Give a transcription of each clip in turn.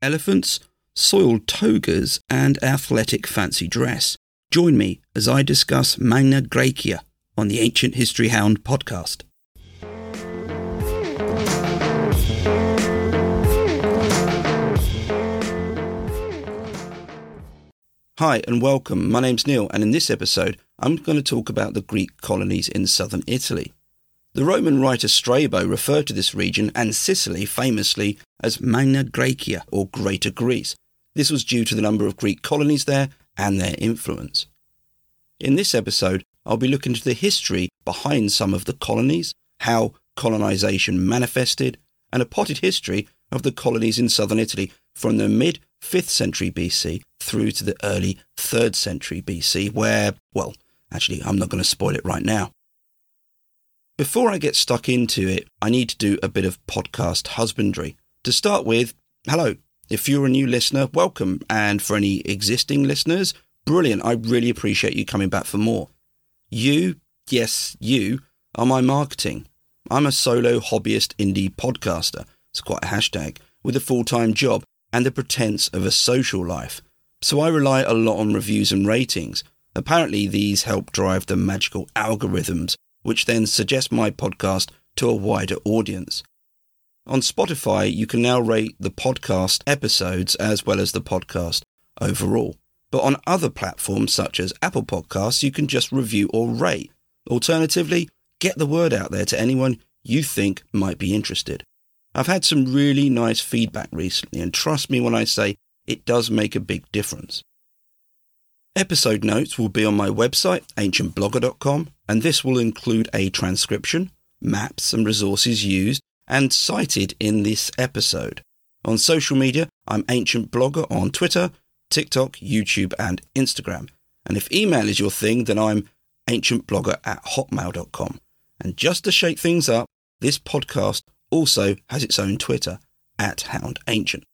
elephants, soiled togas, and athletic fancy dress. Join me as I discuss Magna Graecia on the Ancient History Hound podcast. Hi and welcome. My name's Neil, and in this episode, I'm going to talk about the Greek colonies in southern Italy. The Roman writer Strabo referred to this region and Sicily famously as Magna Graecia or Greater Greece. This was due to the number of Greek colonies there and their influence. In this episode, I'll be looking into the history behind some of the colonies, how colonization manifested, and a potted history of the colonies in southern Italy from the mid 5th century BC through to the early 3rd century BC, where, well, actually, I'm not going to spoil it right now. Before I get stuck into it, I need to do a bit of podcast husbandry. To start with, hello. If you're a new listener, welcome. And for any existing listeners, brilliant. I really appreciate you coming back for more. You, yes, you, are my marketing. I'm a solo hobbyist indie podcaster. It's quite a hashtag with a full time job and the pretense of a social life. So I rely a lot on reviews and ratings. Apparently, these help drive the magical algorithms which then suggests my podcast to a wider audience. On Spotify, you can now rate the podcast episodes as well as the podcast overall. But on other platforms such as Apple Podcasts, you can just review or rate. Alternatively, get the word out there to anyone you think might be interested. I've had some really nice feedback recently, and trust me when I say it does make a big difference. Episode notes will be on my website, ancientblogger.com, and this will include a transcription, maps and resources used and cited in this episode. On social media, I'm Ancient Blogger on Twitter, TikTok, YouTube, and Instagram. And if email is your thing, then I'm ancientblogger at hotmail.com. And just to shake things up, this podcast also has its own Twitter, at Hound Ancient.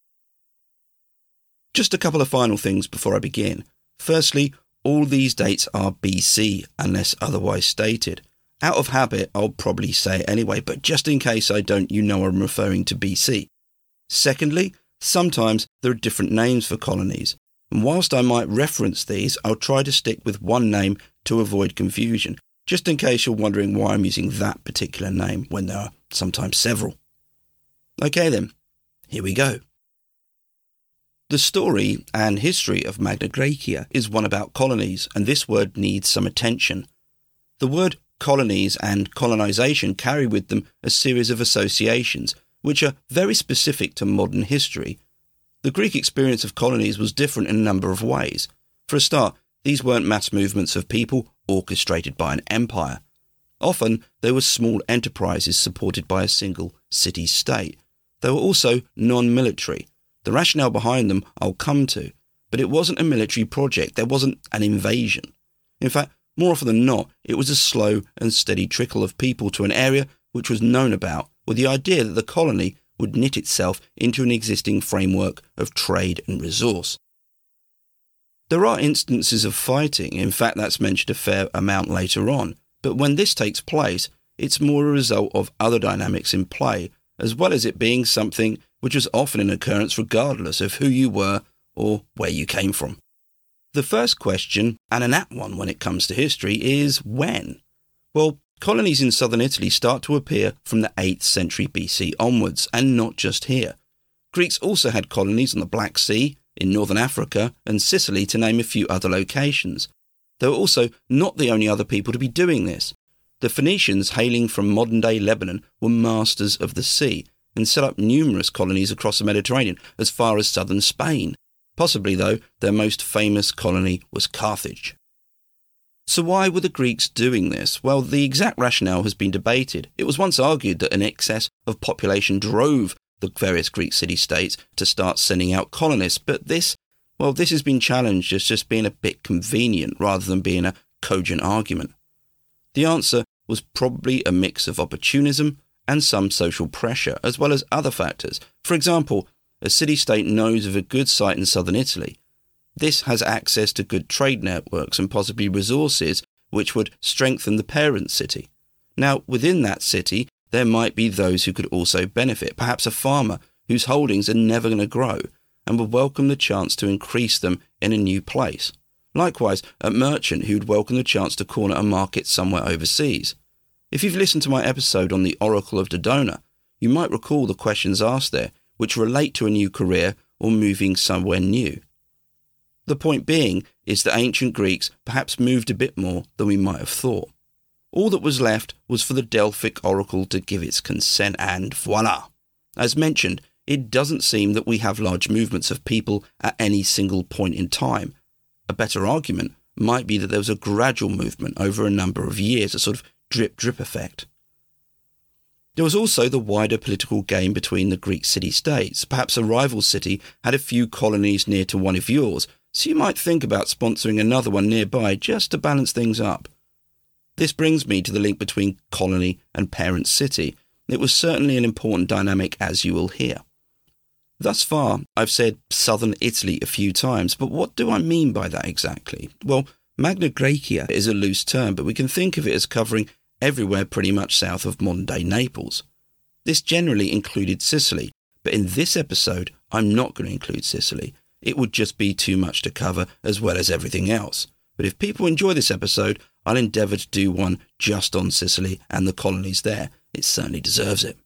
Just a couple of final things before I begin. Firstly, all these dates are BC unless otherwise stated. Out of habit, I'll probably say it anyway, but just in case I don't, you know I'm referring to BC. Secondly, sometimes there are different names for colonies, and whilst I might reference these, I'll try to stick with one name to avoid confusion, just in case you're wondering why I'm using that particular name when there are sometimes several. Okay then, here we go. The story and history of Magna Graecia is one about colonies, and this word needs some attention. The word colonies and colonization carry with them a series of associations, which are very specific to modern history. The Greek experience of colonies was different in a number of ways. For a start, these weren't mass movements of people orchestrated by an empire. Often, they were small enterprises supported by a single city state. They were also non military the rationale behind them I'll come to, but it wasn't a military project, there wasn't an invasion. In fact, more often than not, it was a slow and steady trickle of people to an area which was known about, with the idea that the colony would knit itself into an existing framework of trade and resource. There are instances of fighting, in fact, that's mentioned a fair amount later on, but when this takes place, it's more a result of other dynamics in play, as well as it being something which was often an occurrence regardless of who you were or where you came from. The first question, and an apt one when it comes to history, is when? Well, colonies in southern Italy start to appear from the 8th century BC onwards, and not just here. Greeks also had colonies on the Black Sea, in northern Africa, and Sicily, to name a few other locations. They were also not the only other people to be doing this. The Phoenicians, hailing from modern day Lebanon, were masters of the sea and set up numerous colonies across the Mediterranean as far as southern Spain. Possibly, though, their most famous colony was Carthage. So, why were the Greeks doing this? Well, the exact rationale has been debated. It was once argued that an excess of population drove the various Greek city states to start sending out colonists, but this, well, this has been challenged as just being a bit convenient rather than being a cogent argument. The answer was probably a mix of opportunism and some social pressure, as well as other factors. For example, a city state knows of a good site in southern Italy. This has access to good trade networks and possibly resources which would strengthen the parent city. Now, within that city, there might be those who could also benefit, perhaps a farmer whose holdings are never going to grow, and would welcome the chance to increase them in a new place. Likewise, a merchant who would welcome the chance to corner a market somewhere overseas. If you've listened to my episode on the Oracle of Dodona, you might recall the questions asked there, which relate to a new career or moving somewhere new. The point being is that ancient Greeks perhaps moved a bit more than we might have thought. All that was left was for the Delphic oracle to give its consent, and voila! As mentioned, it doesn't seem that we have large movements of people at any single point in time. A better argument might be that there was a gradual movement over a number of years, a sort of drip drip effect. There was also the wider political game between the Greek city states. Perhaps a rival city had a few colonies near to one of yours, so you might think about sponsoring another one nearby just to balance things up. This brings me to the link between colony and parent city. It was certainly an important dynamic, as you will hear. Thus far, I've said southern Italy a few times, but what do I mean by that exactly? Well, Magna Graecia is a loose term, but we can think of it as covering everywhere pretty much south of modern day Naples. This generally included Sicily, but in this episode, I'm not going to include Sicily. It would just be too much to cover as well as everything else. But if people enjoy this episode, I'll endeavour to do one just on Sicily and the colonies there. It certainly deserves it.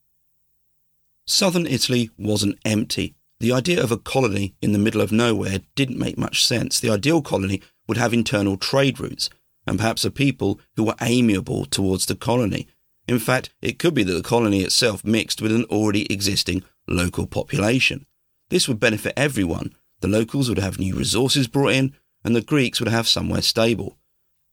Southern Italy wasn't empty. The idea of a colony in the middle of nowhere didn't make much sense. The ideal colony would have internal trade routes, and perhaps a people who were amiable towards the colony. In fact, it could be that the colony itself mixed with an already existing local population. This would benefit everyone. The locals would have new resources brought in, and the Greeks would have somewhere stable.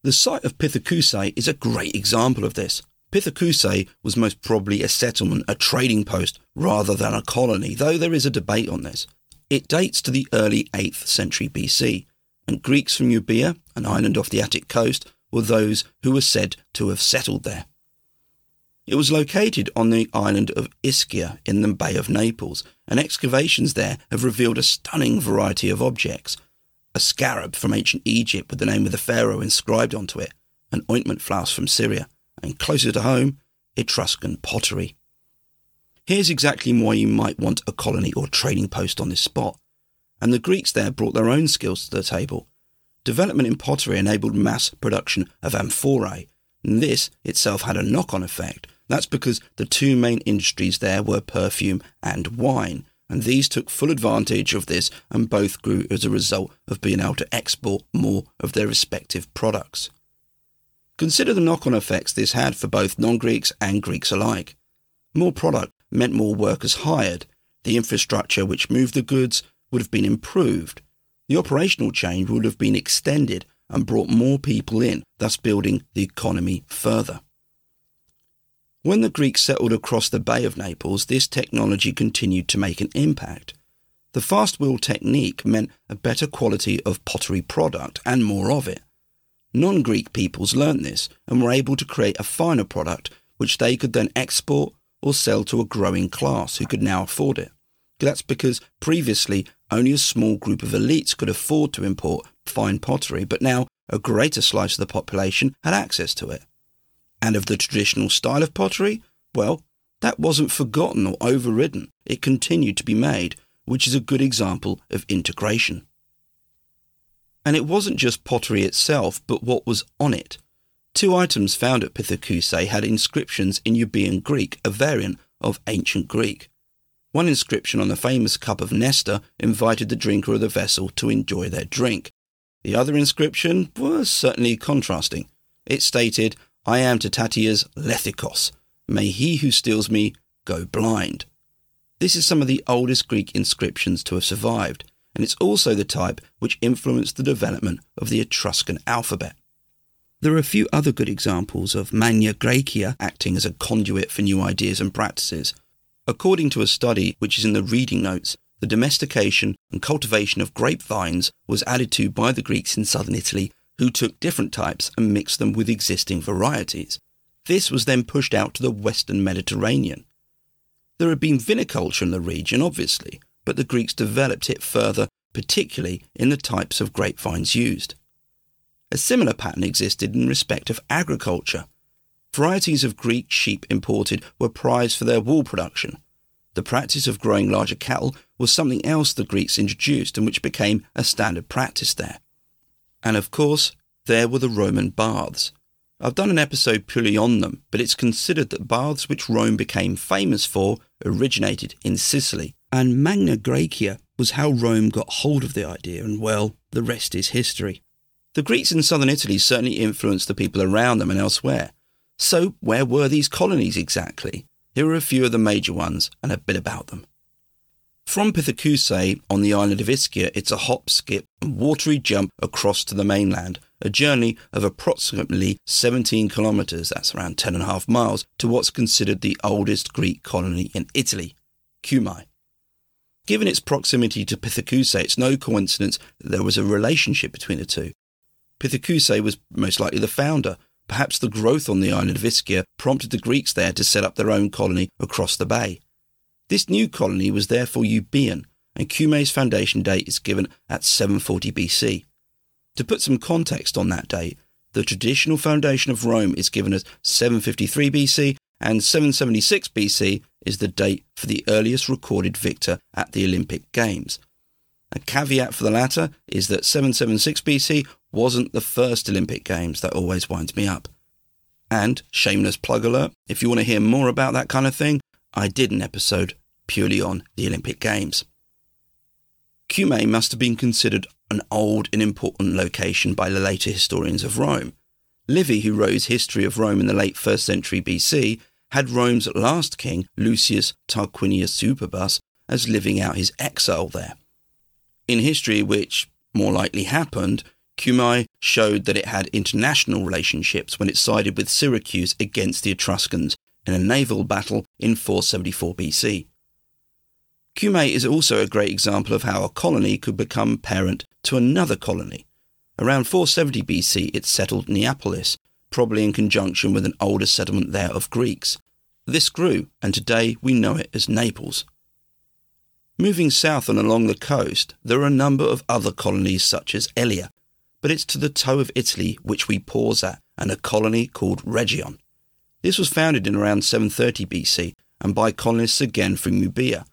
The site of Pithecusae is a great example of this. Pithecusae was most probably a settlement, a trading post, rather than a colony, though there is a debate on this. It dates to the early 8th century BC, and Greeks from Euboea, an island off the Attic coast, were those who were said to have settled there. It was located on the island of Ischia in the Bay of Naples, and excavations there have revealed a stunning variety of objects, a scarab from ancient Egypt with the name of the pharaoh inscribed onto it, an ointment flask from Syria, and closer to home, Etruscan pottery. Here's exactly why you might want a colony or trading post on this spot. And the Greeks there brought their own skills to the table. Development in pottery enabled mass production of amphorae, and this itself had a knock on effect. That's because the two main industries there were perfume and wine, and these took full advantage of this and both grew as a result of being able to export more of their respective products. Consider the knock on effects this had for both non Greeks and Greeks alike. More product meant more workers hired, the infrastructure which moved the goods would have been improved, the operational change would have been extended and brought more people in, thus building the economy further. When the Greeks settled across the Bay of Naples, this technology continued to make an impact. The fast wheel technique meant a better quality of pottery product and more of it. Non Greek peoples learnt this and were able to create a finer product which they could then export or sell to a growing class who could now afford it. That's because previously only a small group of elites could afford to import fine pottery, but now a greater slice of the population had access to it and of the traditional style of pottery, well, that wasn't forgotten or overridden. It continued to be made, which is a good example of integration. And it wasn't just pottery itself, but what was on it. Two items found at Pithecusae had inscriptions in Euboean Greek, a variant of ancient Greek. One inscription on the famous cup of Nestor invited the drinker of the vessel to enjoy their drink. The other inscription was certainly contrasting. It stated, I am to Tatias lekythos. May he who steals me go blind. This is some of the oldest Greek inscriptions to have survived, and it's also the type which influenced the development of the Etruscan alphabet. There are a few other good examples of Magna Graecia acting as a conduit for new ideas and practices. According to a study which is in the reading notes, the domestication and cultivation of grapevines was added to by the Greeks in southern Italy who took different types and mixed them with existing varieties. This was then pushed out to the western Mediterranean. There had been viniculture in the region, obviously, but the Greeks developed it further, particularly in the types of grapevines used. A similar pattern existed in respect of agriculture. Varieties of Greek sheep imported were prized for their wool production. The practice of growing larger cattle was something else the Greeks introduced and which became a standard practice there. And of course, there were the Roman baths. I've done an episode purely on them, but it's considered that baths which Rome became famous for originated in Sicily, and Magna Graecia was how Rome got hold of the idea, and well, the rest is history. The Greeks in southern Italy certainly influenced the people around them and elsewhere. So, where were these colonies exactly? Here are a few of the major ones and a bit about them. From Pithecusae on the island of Ischia, it's a hop, skip, and watery jump across to the mainland, a journey of approximately 17 kilometres, that's around 10.5 miles, to what's considered the oldest Greek colony in Italy, Cumae. Given its proximity to Pithecusae, it's no coincidence that there was a relationship between the two. Pithecusae was most likely the founder. Perhaps the growth on the island of Ischia prompted the Greeks there to set up their own colony across the bay. This new colony was therefore Euboean, and Cumae's foundation date is given at 740 BC. To put some context on that date, the traditional foundation of Rome is given as 753 BC, and 776 BC is the date for the earliest recorded victor at the Olympic Games. A caveat for the latter is that 776 BC wasn't the first Olympic Games, that always winds me up. And, shameless plug alert, if you want to hear more about that kind of thing, I did an episode purely on the Olympic Games. Cumae must have been considered an old and important location by the later historians of Rome. Livy, who wrote his history of Rome in the late 1st century BC, had Rome's last king, Lucius Tarquinius Superbus, as living out his exile there. In history, which more likely happened, Cumae showed that it had international relationships when it sided with Syracuse against the Etruscans in a naval battle in 474 BC. Cumae is also a great example of how a colony could become parent to another colony. Around 470 BC, it settled Neapolis, probably in conjunction with an older settlement there of Greeks. This grew, and today we know it as Naples. Moving south and along the coast, there are a number of other colonies such as Elea, but it's to the toe of Italy which we pause at, and a colony called Rhegion. This was founded in around 730 BC and by colonists again from Euboea,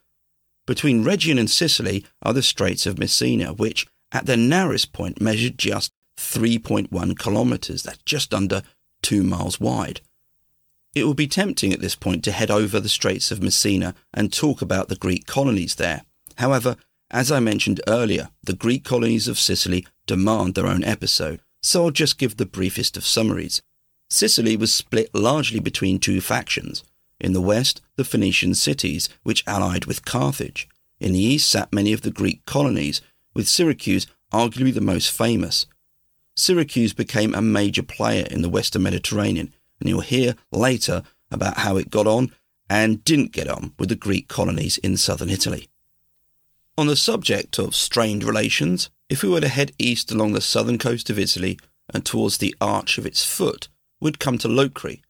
between Rhegion and Sicily are the Straits of Messina, which, at their narrowest point, measured just 3.1 kilometres, that's just under two miles wide. It would be tempting at this point to head over the Straits of Messina and talk about the Greek colonies there. However, as I mentioned earlier, the Greek colonies of Sicily demand their own episode, so I'll just give the briefest of summaries. Sicily was split largely between two factions in the west, the Phoenician cities, which allied with Carthage. In the east sat many of the Greek colonies, with Syracuse arguably the most famous. Syracuse became a major player in the western Mediterranean, and you'll hear later about how it got on and didn't get on with the Greek colonies in southern Italy. On the subject of strained relations, if we were to head east along the southern coast of Italy and towards the arch of its foot, we'd come to Locri,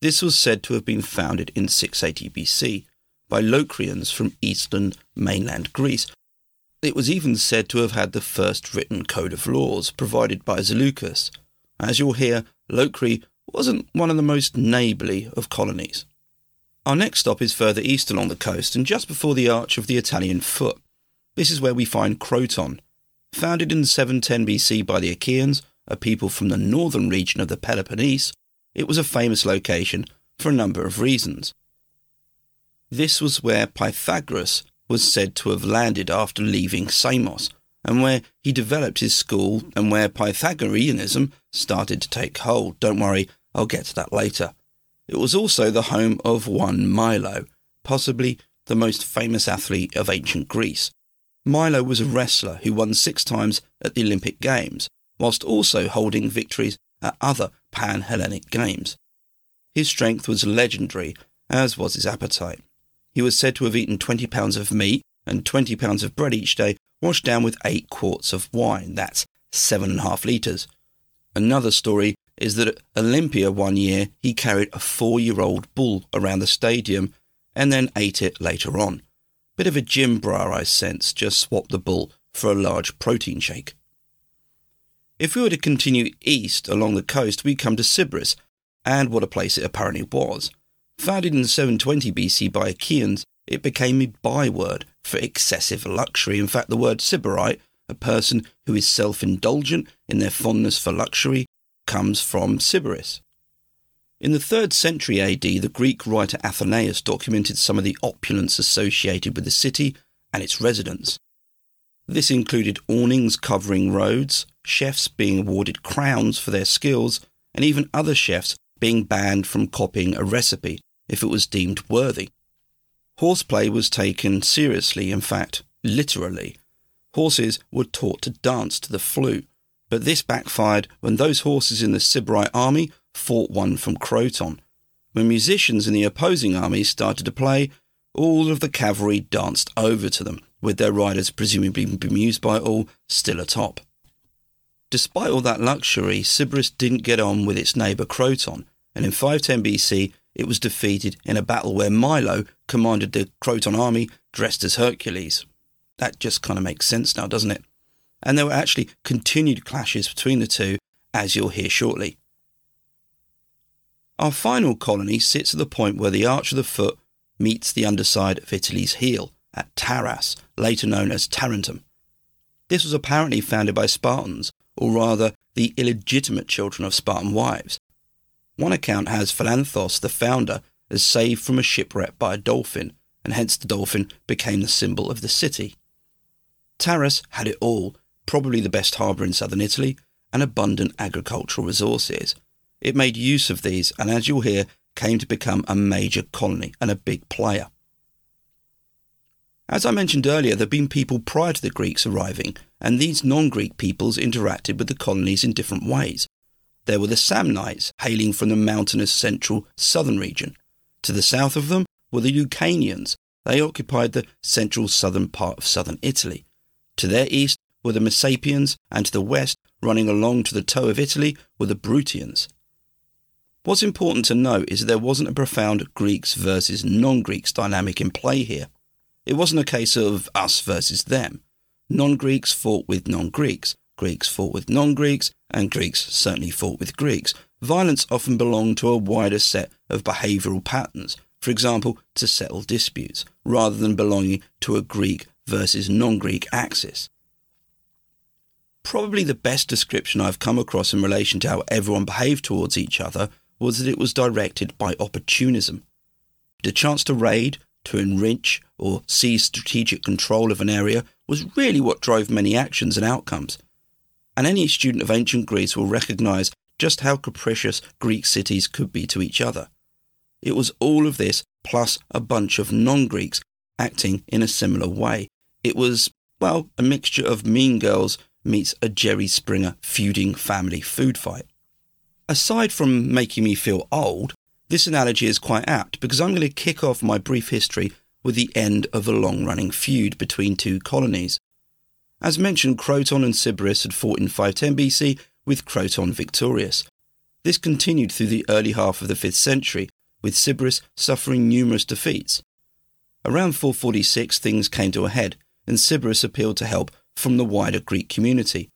this was said to have been founded in 680 BC by Locrians from eastern mainland Greece. It was even said to have had the first written code of laws provided by Zaleucus. As you'll hear, Locri wasn't one of the most neighbourly of colonies. Our next stop is further east along the coast and just before the arch of the Italian foot. This is where we find Croton. Founded in 710 BC by the Achaeans, a people from the northern region of the Peloponnese, it was a famous location for a number of reasons. This was where Pythagoras was said to have landed after leaving Samos, and where he developed his school and where Pythagoreanism started to take hold. Don't worry, I'll get to that later. It was also the home of one Milo, possibly the most famous athlete of ancient Greece. Milo was a wrestler who won six times at the Olympic Games, whilst also holding victories at other Pan Hellenic games. His strength was legendary, as was his appetite. He was said to have eaten 20 pounds of meat and 20 pounds of bread each day, washed down with 8 quarts of wine. That's 7.5 litres. Another story is that at Olympia one year he carried a four year old bull around the stadium and then ate it later on. Bit of a gym bra, I sense, just swapped the bull for a large protein shake. If we were to continue east along the coast, we come to Sybaris, and what a place it apparently was. Founded in 720 BC by Achaeans, it became a byword for excessive luxury. In fact, the word sybarite, a person who is self indulgent in their fondness for luxury, comes from Sybaris. In the 3rd century AD, the Greek writer Athenaeus documented some of the opulence associated with the city and its residents. This included awnings covering roads, chefs being awarded crowns for their skills, and even other chefs being banned from copying a recipe if it was deemed worthy. Horseplay was taken seriously, in fact, literally. Horses were taught to dance to the flute, but this backfired when those horses in the Sybarite army fought one from Croton. When musicians in the opposing army started to play, all of the cavalry danced over to them, with their riders presumably bemused by all, still atop. Despite all that luxury, Sybaris didn't get on with its neighbour Croton, and in 510 BC it was defeated in a battle where Milo commanded the Croton army dressed as Hercules. That just kind of makes sense now, doesn't it? And there were actually continued clashes between the two, as you'll hear shortly. Our final colony sits at the point where the arch of the foot meets the underside of Italy's heel, at Taras, later known as Tarentum. This was apparently founded by Spartans, or rather the illegitimate children of Spartan wives. One account has Phalanthos, the founder, as saved from a shipwreck by a dolphin, and hence the dolphin became the symbol of the city. Taras had it all, probably the best harbour in southern Italy, and abundant agricultural resources. It made use of these, and as you'll hear, came to become a major colony and a big player. As I mentioned earlier, there had been people prior to the Greeks arriving, and these non Greek peoples interacted with the colonies in different ways. There were the Samnites, hailing from the mountainous central southern region. To the south of them were the Lucanians. They occupied the central southern part of southern Italy. To their east were the Messapians, and to the west, running along to the toe of Italy, were the Bruttians. What's important to note is that there wasn't a profound Greeks versus non Greeks dynamic in play here. It wasn't a case of us versus them. Non Greeks fought with non Greeks, Greeks fought with non Greeks, and Greeks certainly fought with Greeks. Violence often belonged to a wider set of behavioural patterns, for example, to settle disputes, rather than belonging to a Greek versus non Greek axis. Probably the best description I've come across in relation to how everyone behaved towards each other was that it was directed by opportunism. The chance to raid, to enrich or seize strategic control of an area was really what drove many actions and outcomes. And any student of ancient Greece will recognize just how capricious Greek cities could be to each other. It was all of this plus a bunch of non Greeks acting in a similar way. It was, well, a mixture of Mean Girls meets a Jerry Springer feuding family food fight. Aside from making me feel old, this analogy is quite apt because I'm going to kick off my brief history with the end of a long running feud between two colonies. As mentioned, Croton and Sybaris had fought in 510 BC, with Croton victorious. This continued through the early half of the 5th century, with Sybaris suffering numerous defeats. Around 446, things came to a head, and Sybaris appealed to help from the wider Greek community.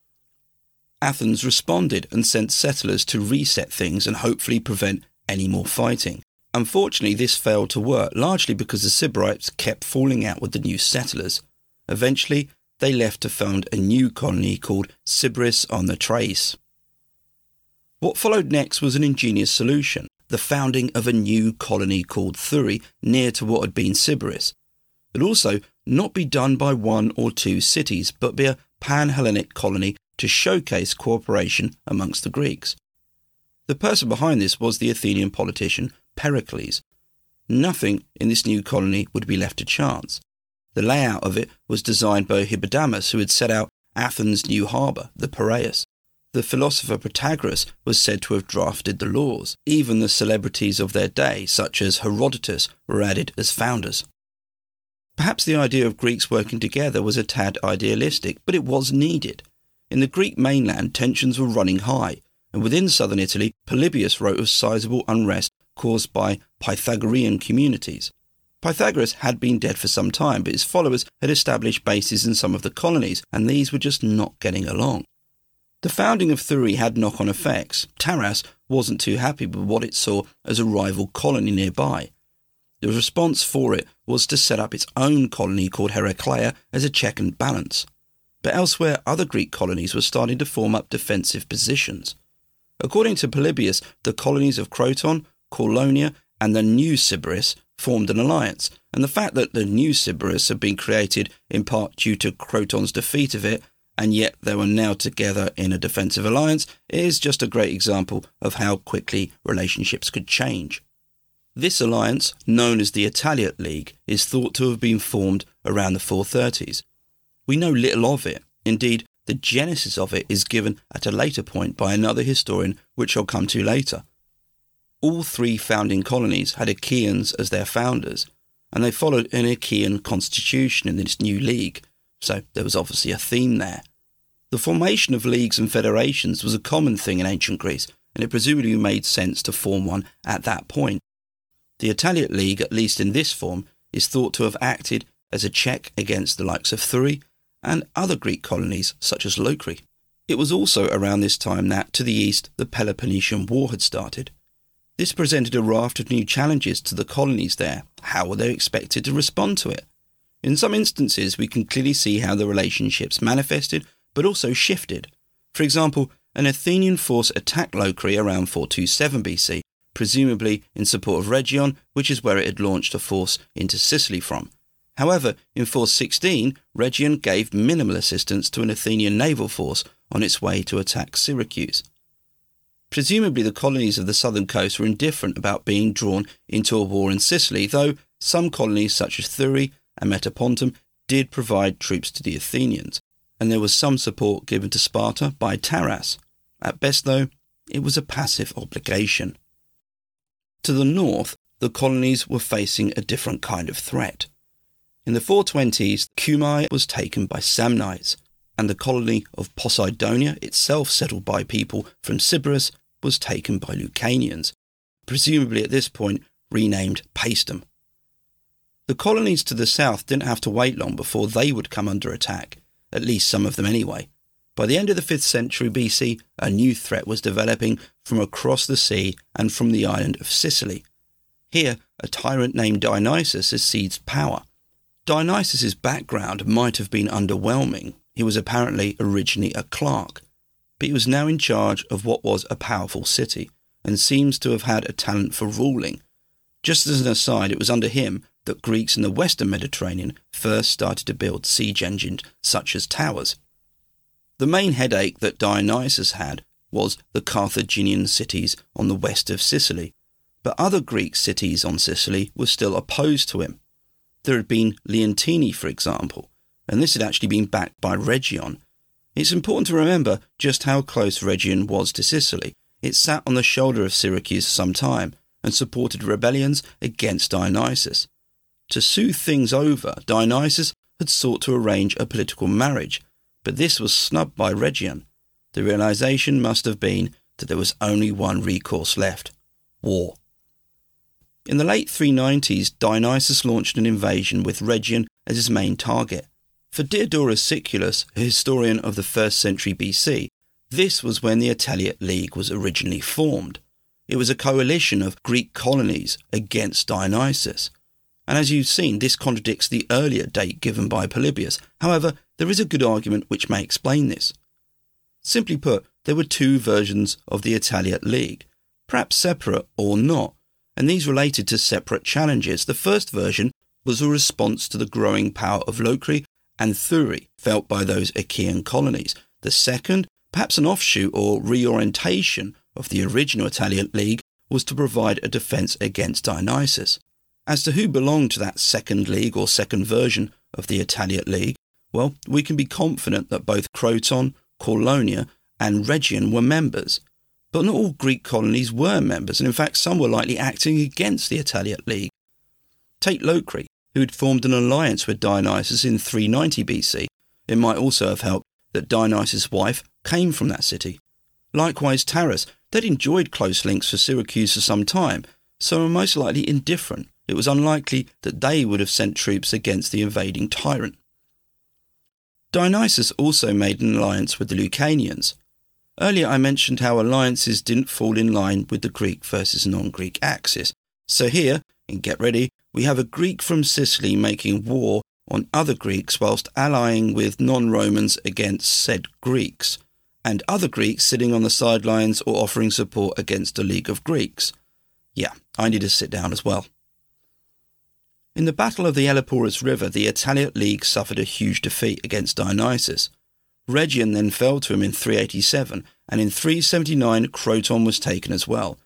Athens responded and sent settlers to reset things and hopefully prevent any more fighting. Unfortunately, this failed to work, largely because the Sybarites kept falling out with the new settlers. Eventually, they left to found a new colony called Sybaris on the Trace. What followed next was an ingenious solution the founding of a new colony called Thurii near to what had been Sybaris. It also not be done by one or two cities, but be a pan Hellenic colony to showcase cooperation amongst the Greeks. The person behind this was the Athenian politician Pericles. Nothing in this new colony would be left to chance. The layout of it was designed by Hippodamus, who had set out Athens' new harbour, the Piraeus. The philosopher Protagoras was said to have drafted the laws. Even the celebrities of their day, such as Herodotus, were added as founders. Perhaps the idea of Greeks working together was a tad idealistic, but it was needed. In the Greek mainland, tensions were running high, and within southern Italy, Polybius wrote of sizable unrest caused by Pythagorean communities. Pythagoras had been dead for some time, but his followers had established bases in some of the colonies, and these were just not getting along. The founding of Thurii had knock on effects. Taras wasn't too happy with what it saw as a rival colony nearby. The response for it was to set up its own colony called Heraclea as a check and balance. But elsewhere, other Greek colonies were starting to form up defensive positions. According to Polybius, the colonies of Croton, Caulonia, and the New Sybaris formed an alliance, and the fact that the New Sybaris had been created in part due to Croton's defeat of it, and yet they were now together in a defensive alliance, is just a great example of how quickly relationships could change. This alliance, known as the Italiote League, is thought to have been formed around the 430s. We know little of it. Indeed, the genesis of it is given at a later point by another historian, which I'll come to later. All three founding colonies had Achaeans as their founders, and they followed an Achaean constitution in this new league, so there was obviously a theme there. The formation of leagues and federations was a common thing in ancient Greece, and it presumably made sense to form one at that point. The Italian League, at least in this form, is thought to have acted as a check against the likes of Thurii and other Greek colonies such as Locri. It was also around this time that, to the east, the Peloponnesian War had started. This presented a raft of new challenges to the colonies there. How were they expected to respond to it? In some instances, we can clearly see how the relationships manifested but also shifted. For example, an Athenian force attacked Locri around 427 BC, presumably in support of Rhegion, which is where it had launched a force into Sicily from. However, in 416, Rhegion gave minimal assistance to an Athenian naval force on its way to attack Syracuse. Presumably, the colonies of the southern coast were indifferent about being drawn into a war in Sicily, though some colonies such as Thurii and Metapontum did provide troops to the Athenians, and there was some support given to Sparta by Taras. At best, though, it was a passive obligation. To the north, the colonies were facing a different kind of threat. In the 420s, Cumae was taken by Samnites, and the colony of Poseidonia, itself settled by people from Sybaris, was taken by Lucanians, presumably at this point renamed Paestum. The colonies to the south didn't have to wait long before they would come under attack, at least some of them anyway. By the end of the 5th century BC, a new threat was developing from across the sea and from the island of Sicily. Here, a tyrant named Dionysus seized power Dionysus's background might have been underwhelming. He was apparently originally a clerk, but he was now in charge of what was a powerful city and seems to have had a talent for ruling. Just as an aside, it was under him that Greeks in the western Mediterranean first started to build siege engines such as towers. The main headache that Dionysus had was the Carthaginian cities on the west of Sicily, but other Greek cities on Sicily were still opposed to him. There had been Leontini, for example, and this had actually been backed by Rhegion. It's important to remember just how close Rhegion was to Sicily. It sat on the shoulder of Syracuse for some time and supported rebellions against Dionysus. To soothe things over, Dionysus had sought to arrange a political marriage, but this was snubbed by Rhegion. The realization must have been that there was only one recourse left war. In the late 390s, Dionysus launched an invasion with Rhegion as his main target. For Diodorus Siculus, a historian of the 1st century BC, this was when the Italiote League was originally formed. It was a coalition of Greek colonies against Dionysus. And as you've seen, this contradicts the earlier date given by Polybius. However, there is a good argument which may explain this. Simply put, there were two versions of the Italiote League, perhaps separate or not, and these related to separate challenges. The first version was a response to the growing power of Locri and Thurii felt by those Achaean colonies. The second, perhaps an offshoot or reorientation of the original Italian League, was to provide a defence against Dionysus. As to who belonged to that second league or second version of the Italiote League, well, we can be confident that both Croton, Caulonia, and Rhegion were members, but not all Greek colonies were members, and in fact, some were likely acting against the Italiote League. Take Locri, who had formed an alliance with Dionysus in 390 BC. It might also have helped that Dionysus' wife came from that city. Likewise, Taras, they'd enjoyed close links for Syracuse for some time, so were most likely indifferent. It was unlikely that they would have sent troops against the invading tyrant. Dionysus also made an alliance with the Lucanians, Earlier, I mentioned how alliances didn't fall in line with the Greek versus non Greek axis. So here, in Get Ready, we have a Greek from Sicily making war on other Greeks whilst allying with non Romans against said Greeks, and other Greeks sitting on the sidelines or offering support against a League of Greeks. Yeah, I need to sit down as well. In the Battle of the Elleporus River, the Italiote League suffered a huge defeat against Dionysus. Rhegion then fell to him in 387, and in 379 Croton was taken as well.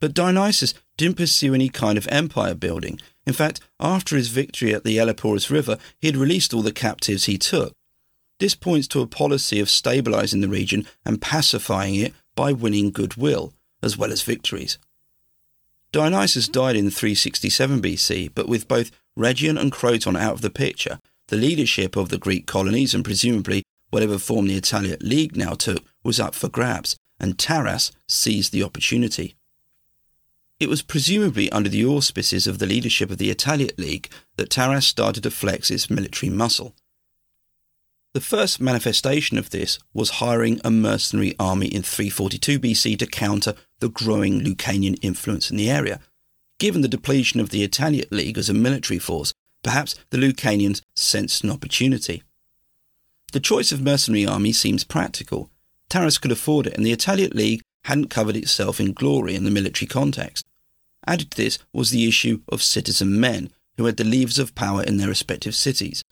But Dionysus didn't pursue any kind of empire building. In fact, after his victory at the Elleporus River, he had released all the captives he took. This points to a policy of stabilizing the region and pacifying it by winning goodwill, as well as victories. Dionysus died in 367 BC, but with both Rhegion and Croton out of the picture, the leadership of the Greek colonies and presumably whatever form the Italian League now took was up for grabs, and Taras seized the opportunity. It was presumably under the auspices of the leadership of the Italian League that Taras started to flex its military muscle. The first manifestation of this was hiring a mercenary army in 342 BC to counter the growing Lucanian influence in the area. Given the depletion of the Italian League as a military force, perhaps the Lucanians sensed an opportunity. The choice of mercenary army seems practical. Taras could afford it, and the Italian League hadn't covered itself in glory in the military context. Added to this was the issue of citizen men who had the levers of power in their respective cities.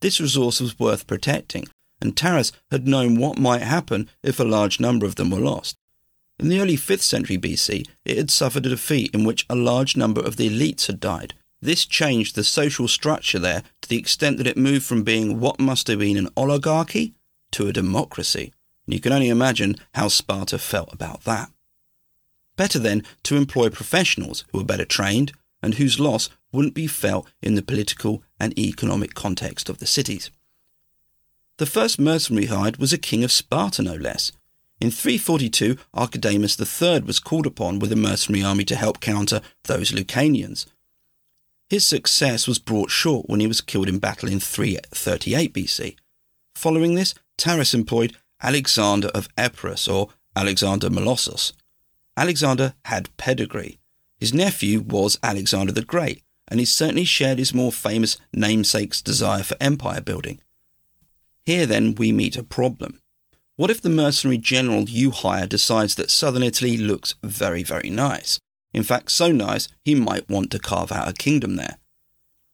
This resource was worth protecting, and Taras had known what might happen if a large number of them were lost. In the early 5th century BC, it had suffered a defeat in which a large number of the elites had died, this changed the social structure there to the extent that it moved from being what must have been an oligarchy to a democracy. And you can only imagine how Sparta felt about that. Better then to employ professionals who were better trained and whose loss wouldn't be felt in the political and economic context of the cities. The first mercenary hired was a king of Sparta, no less. In 342, Archidamus III was called upon with a mercenary army to help counter those Lucanians, his success was brought short when he was killed in battle in 338 BC. Following this, Taras employed Alexander of Epirus or Alexander Molossus. Alexander had pedigree. His nephew was Alexander the Great, and he certainly shared his more famous namesake's desire for empire building. Here then we meet a problem. What if the mercenary general you hire decides that southern Italy looks very, very nice? In fact, so nice he might want to carve out a kingdom there.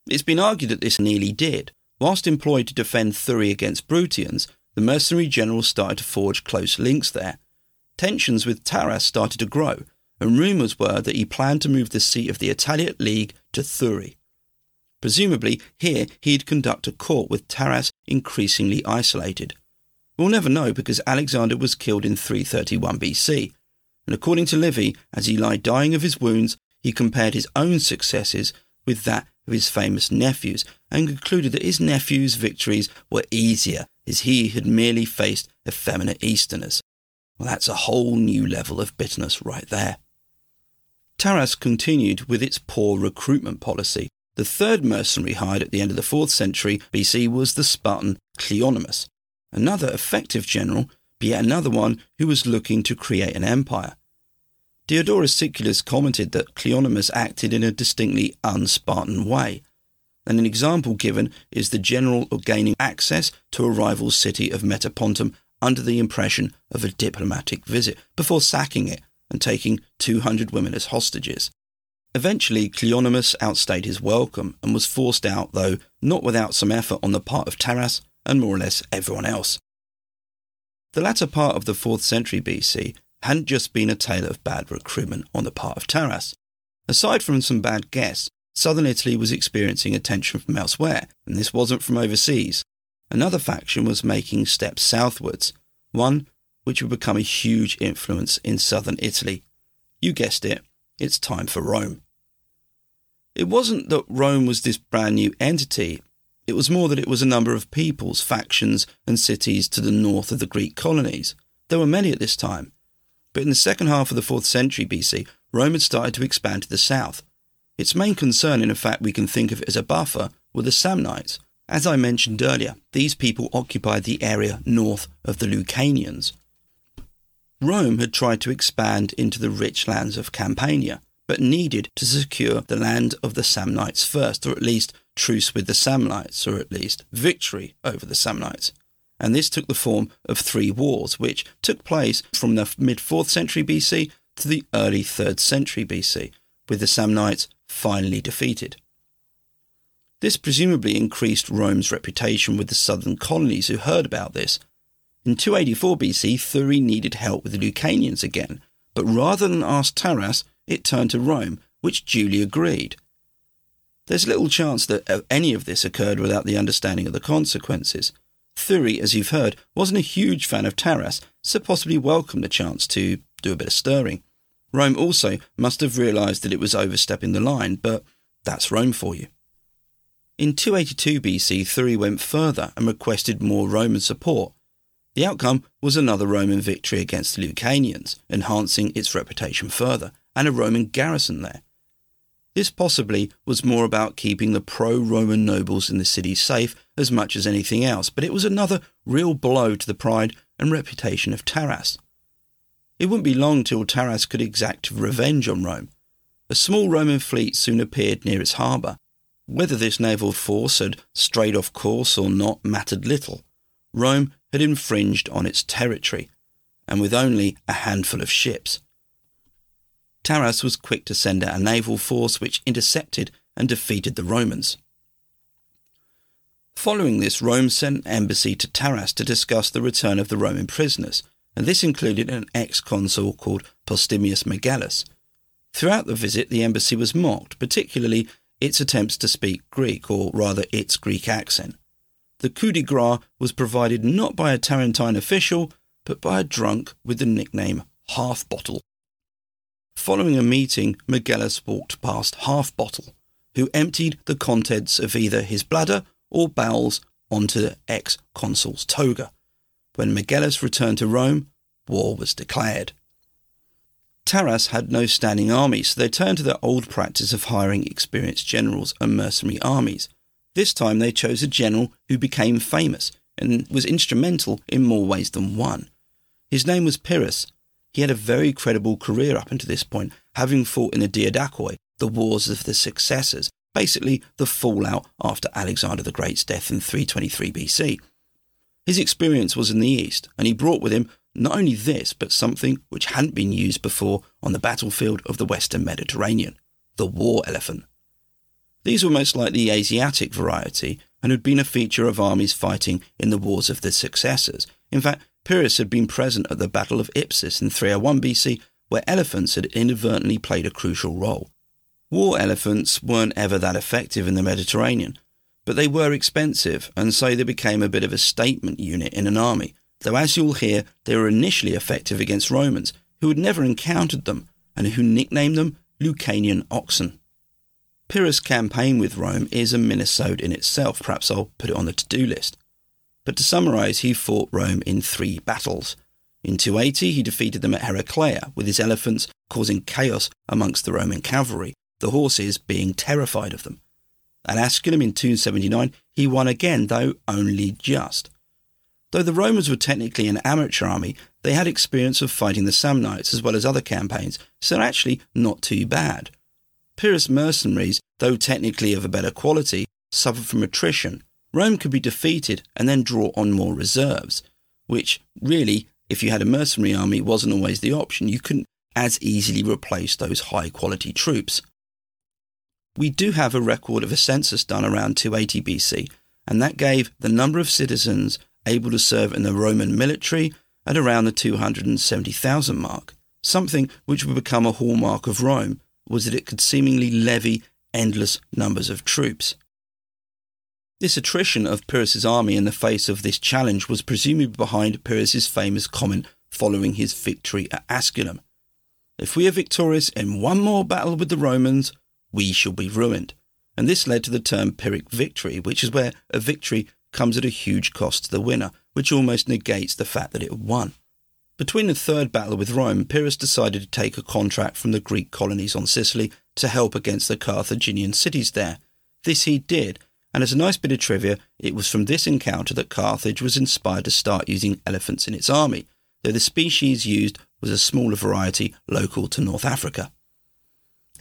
It's been argued that this nearly did. Whilst employed to defend Thurii against Bruttians, the mercenary general started to forge close links there. Tensions with Taras started to grow, and rumours were that he planned to move the seat of the Italian League to Thurii. Presumably, here he'd conduct a court with Taras increasingly isolated. We'll never know because Alexander was killed in 331 BC, and according to Livy, as he lay dying of his wounds, he compared his own successes with that of his famous nephews, and concluded that his nephew's victories were easier, as he had merely faced effeminate Easterners. Well, that's a whole new level of bitterness right there. Taras continued with its poor recruitment policy. The third mercenary hired at the end of the 4th century BC was the Spartan Cleonymus, another effective general but yet another one who was looking to create an empire. Diodorus Siculus commented that Cleonymus acted in a distinctly un-Spartan way, and an example given is the general gaining access to a rival city of Metapontum under the impression of a diplomatic visit before sacking it and taking 200 women as hostages. Eventually, Cleonymus outstayed his welcome and was forced out, though not without some effort on the part of Taras and more or less everyone else. The latter part of the 4th century BC hadn't just been a tale of bad recruitment on the part of Taras. Aside from some bad guests, southern Italy was experiencing attention from elsewhere, and this wasn't from overseas. Another faction was making steps southwards, one which would become a huge influence in southern Italy. You guessed it, it's time for Rome. It wasn't that Rome was this brand new entity, it was more that it was a number of peoples, factions, and cities to the north of the Greek colonies. There were many at this time. But in the second half of the 4th century BC, Rome had started to expand to the south. Its main concern, in fact, we can think of it as a buffer, were the Samnites. As I mentioned earlier, these people occupied the area north of the Lucanians. Rome had tried to expand into the rich lands of Campania, but needed to secure the land of the Samnites first, or at least truce with the Samnites, or at least victory over the Samnites. And this took the form of three wars, which took place from the mid 4th century BC to the early 3rd century BC, with the Samnites finally defeated. This presumably increased Rome's reputation with the southern colonies who heard about this. In 284 BC, Thurii needed help with the Lucanians again, but rather than ask Taras, it turned to Rome, which duly agreed. There's little chance that uh, any of this occurred without the understanding of the consequences. Thurii, as you've heard, wasn't a huge fan of Taras, so possibly welcomed the chance to do a bit of stirring. Rome also must have realised that it was overstepping the line, but that's Rome for you. In 282 BC, Thurii went further and requested more Roman support. The outcome was another Roman victory against the Lucanians, enhancing its reputation further, and a Roman garrison there. This possibly was more about keeping the pro Roman nobles in the city safe as much as anything else, but it was another real blow to the pride and reputation of Taras. It wouldn't be long till Taras could exact revenge on Rome. A small Roman fleet soon appeared near its harbour, whether this naval force had strayed off course or not mattered little. Rome had infringed on its territory, and with only a handful of ships. Taras was quick to send out a naval force which intercepted and defeated the Romans. Following this, Rome sent an embassy to Taras to discuss the return of the Roman prisoners, and this included an ex consul called Postumius Megellus. Throughout the visit, the embassy was mocked, particularly its attempts to speak Greek, or rather its Greek accent. The coup de grace was provided not by a Tarentine official, but by a drunk with the nickname Half Bottle. Following a meeting, Megellus walked past Half Bottle, who emptied the contents of either his bladder or bowels onto the ex consul's toga. When Megellus returned to Rome, war was declared. Taras had no standing army, so they turned to their old practice of hiring experienced generals and mercenary armies. This time they chose a general who became famous and was instrumental in more ways than one. His name was Pyrrhus. He had a very credible career up until this point, having fought in the Diadochoi, the Wars of the Successors, basically the fallout after Alexander the Great's death in 323 BC. His experience was in the East, and he brought with him not only this, but something which hadn't been used before on the battlefield of the Western Mediterranean the war elephant. These were most likely the Asiatic variety and had been a feature of armies fighting in the wars of the successors. In fact, Pyrrhus had been present at the Battle of Ipsus in 301 BC, where elephants had inadvertently played a crucial role. War elephants weren't ever that effective in the Mediterranean, but they were expensive, and so they became a bit of a statement unit in an army, though as you'll hear, they were initially effective against Romans, who had never encountered them, and who nicknamed them Lucanian oxen. Pyrrhus' campaign with Rome is a minisode in itself, perhaps I'll put it on the to-do list. But to summarise, he fought Rome in three battles. In 280, he defeated them at Heraclea, with his elephants causing chaos amongst the Roman cavalry, the horses being terrified of them. At Asculum in 279, he won again, though only just. Though the Romans were technically an amateur army, they had experience of fighting the Samnites as well as other campaigns, so actually not too bad. Pyrrhus mercenaries, though technically of a better quality, suffered from attrition. Rome could be defeated and then draw on more reserves, which really, if you had a mercenary army, wasn't always the option. You couldn't as easily replace those high quality troops. We do have a record of a census done around 280 BC, and that gave the number of citizens able to serve in the Roman military at around the 270,000 mark. Something which would become a hallmark of Rome was that it could seemingly levy endless numbers of troops. This attrition of Pyrrhus's army in the face of this challenge was presumably behind Pyrrhus's famous comment following his victory at Asculum. If we are victorious in one more battle with the Romans, we shall be ruined. And this led to the term Pyrrhic victory, which is where a victory comes at a huge cost to the winner, which almost negates the fact that it won. Between the third battle with Rome, Pyrrhus decided to take a contract from the Greek colonies on Sicily to help against the Carthaginian cities there. This he did, and as a nice bit of trivia, it was from this encounter that Carthage was inspired to start using elephants in its army, though the species used was a smaller variety local to North Africa.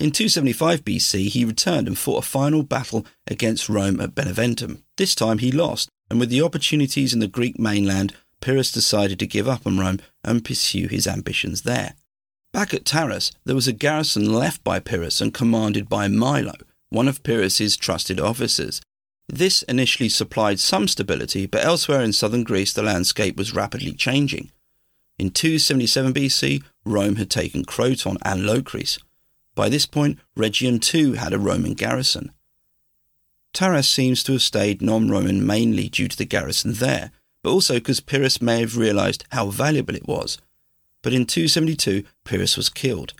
In 275 BC, he returned and fought a final battle against Rome at Beneventum. This time he lost, and with the opportunities in the Greek mainland, Pyrrhus decided to give up on Rome and pursue his ambitions there. Back at Taras, there was a garrison left by Pyrrhus and commanded by Milo, one of Pyrrhus's trusted officers. This initially supplied some stability, but elsewhere in southern Greece the landscape was rapidly changing. In 277 BC, Rome had taken Croton and Locris. By this point, Rhegium too had a Roman garrison. Taras seems to have stayed non Roman mainly due to the garrison there, but also because Pyrrhus may have realised how valuable it was. But in 272, Pyrrhus was killed.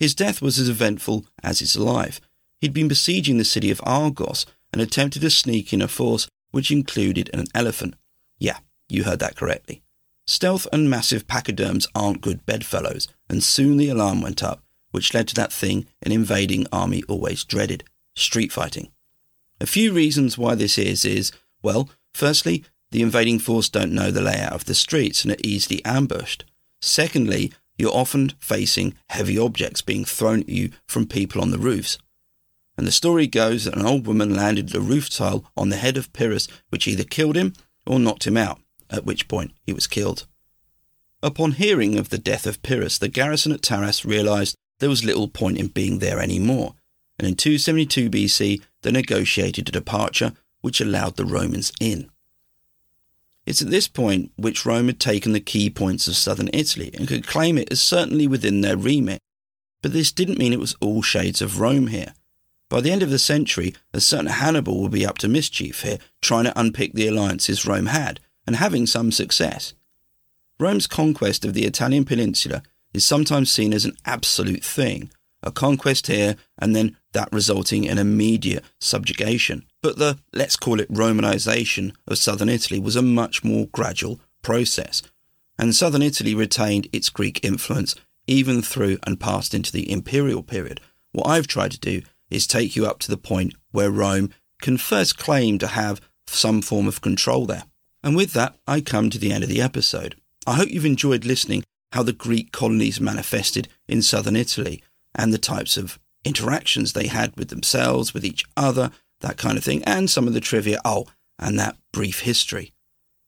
His death was as eventful as his life. He'd been besieging the city of Argos and attempted to sneak in a force which included an elephant. Yeah, you heard that correctly. Stealth and massive pachyderms aren't good bedfellows, and soon the alarm went up, which led to that thing an invading army always dreaded street fighting. A few reasons why this is is, well, firstly, the invading force don't know the layout of the streets and are easily ambushed. Secondly, you're often facing heavy objects being thrown at you from people on the roofs. And the story goes that an old woman landed a roof tile on the head of Pyrrhus, which either killed him or knocked him out, at which point he was killed. Upon hearing of the death of Pyrrhus, the garrison at Taras realized there was little point in being there anymore, and in 272 BC they negotiated a departure which allowed the Romans in. It's at this point which Rome had taken the key points of southern Italy and could claim it as certainly within their remit. But this didn't mean it was all shades of Rome here. By the end of the century, a certain Hannibal would be up to mischief here, trying to unpick the alliances Rome had, and having some success. Rome's conquest of the Italian peninsula is sometimes seen as an absolute thing, a conquest here and then that resulting in immediate subjugation. But the, let's call it Romanization of southern Italy was a much more gradual process. And southern Italy retained its Greek influence even through and passed into the imperial period. What I've tried to do is take you up to the point where Rome can first claim to have some form of control there. And with that, I come to the end of the episode. I hope you've enjoyed listening how the Greek colonies manifested in southern Italy and the types of interactions they had with themselves, with each other, that kind of thing, and some of the trivia. Oh, and that brief history.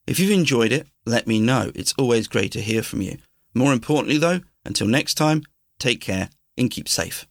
If you've enjoyed it, let me know. It's always great to hear from you. More importantly, though, until next time, take care and keep safe.